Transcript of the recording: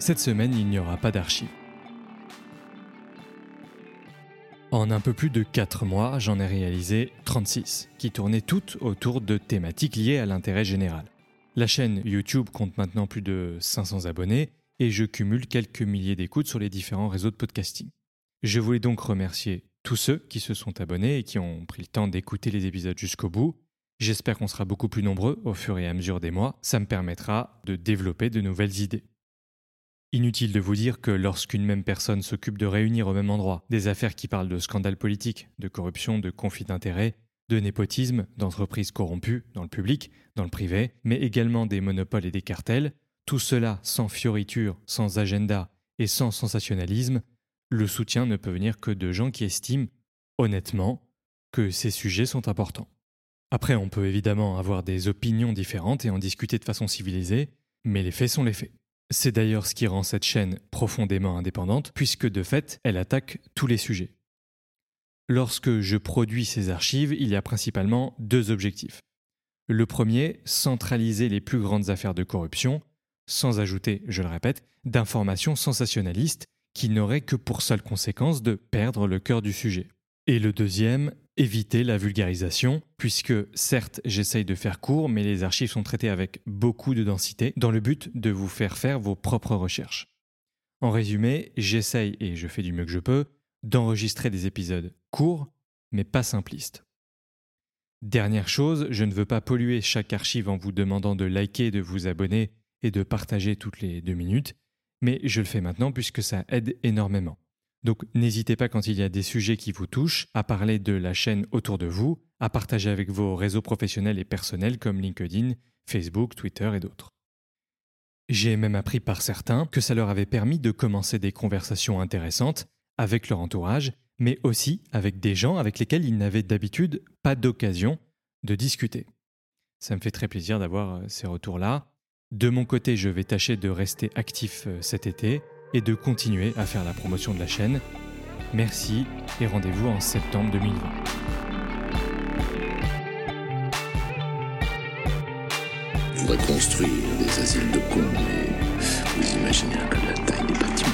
cette semaine il n'y aura pas d'archives. En un peu plus de 4 mois, j'en ai réalisé 36, qui tournaient toutes autour de thématiques liées à l'intérêt général. La chaîne YouTube compte maintenant plus de 500 abonnés et je cumule quelques milliers d'écoutes sur les différents réseaux de podcasting. Je voulais donc remercier tous ceux qui se sont abonnés et qui ont pris le temps d'écouter les épisodes jusqu'au bout. J'espère qu'on sera beaucoup plus nombreux au fur et à mesure des mois. Ça me permettra de développer de nouvelles idées. Inutile de vous dire que lorsqu'une même personne s'occupe de réunir au même endroit des affaires qui parlent de scandales politiques, de corruption, de conflits d'intérêts, de népotisme, d'entreprises corrompues dans le public, dans le privé, mais également des monopoles et des cartels, tout cela sans fioriture, sans agenda et sans sensationnalisme, le soutien ne peut venir que de gens qui estiment, honnêtement, que ces sujets sont importants. Après, on peut évidemment avoir des opinions différentes et en discuter de façon civilisée, mais les faits sont les faits. C'est d'ailleurs ce qui rend cette chaîne profondément indépendante, puisque de fait, elle attaque tous les sujets. Lorsque je produis ces archives, il y a principalement deux objectifs. Le premier, centraliser les plus grandes affaires de corruption, sans ajouter, je le répète, d'informations sensationnalistes qui n'auraient que pour seule conséquence de perdre le cœur du sujet. Et le deuxième, éviter la vulgarisation, puisque certes j'essaye de faire court, mais les archives sont traitées avec beaucoup de densité, dans le but de vous faire faire vos propres recherches. En résumé, j'essaye, et je fais du mieux que je peux, d'enregistrer des épisodes courts, mais pas simplistes. Dernière chose, je ne veux pas polluer chaque archive en vous demandant de liker, de vous abonner et de partager toutes les deux minutes, mais je le fais maintenant puisque ça aide énormément. Donc n'hésitez pas quand il y a des sujets qui vous touchent à parler de la chaîne autour de vous, à partager avec vos réseaux professionnels et personnels comme LinkedIn, Facebook, Twitter et d'autres. J'ai même appris par certains que ça leur avait permis de commencer des conversations intéressantes avec leur entourage, mais aussi avec des gens avec lesquels ils n'avaient d'habitude pas d'occasion de discuter. Ça me fait très plaisir d'avoir euh, ces retours-là de mon côté, je vais tâcher de rester actif euh, cet été et de continuer à faire la promotion de la chaîne. Merci et rendez-vous en septembre 2020. On va construire des asiles de cons, mais vous imaginez un peu la taille des bâtiments.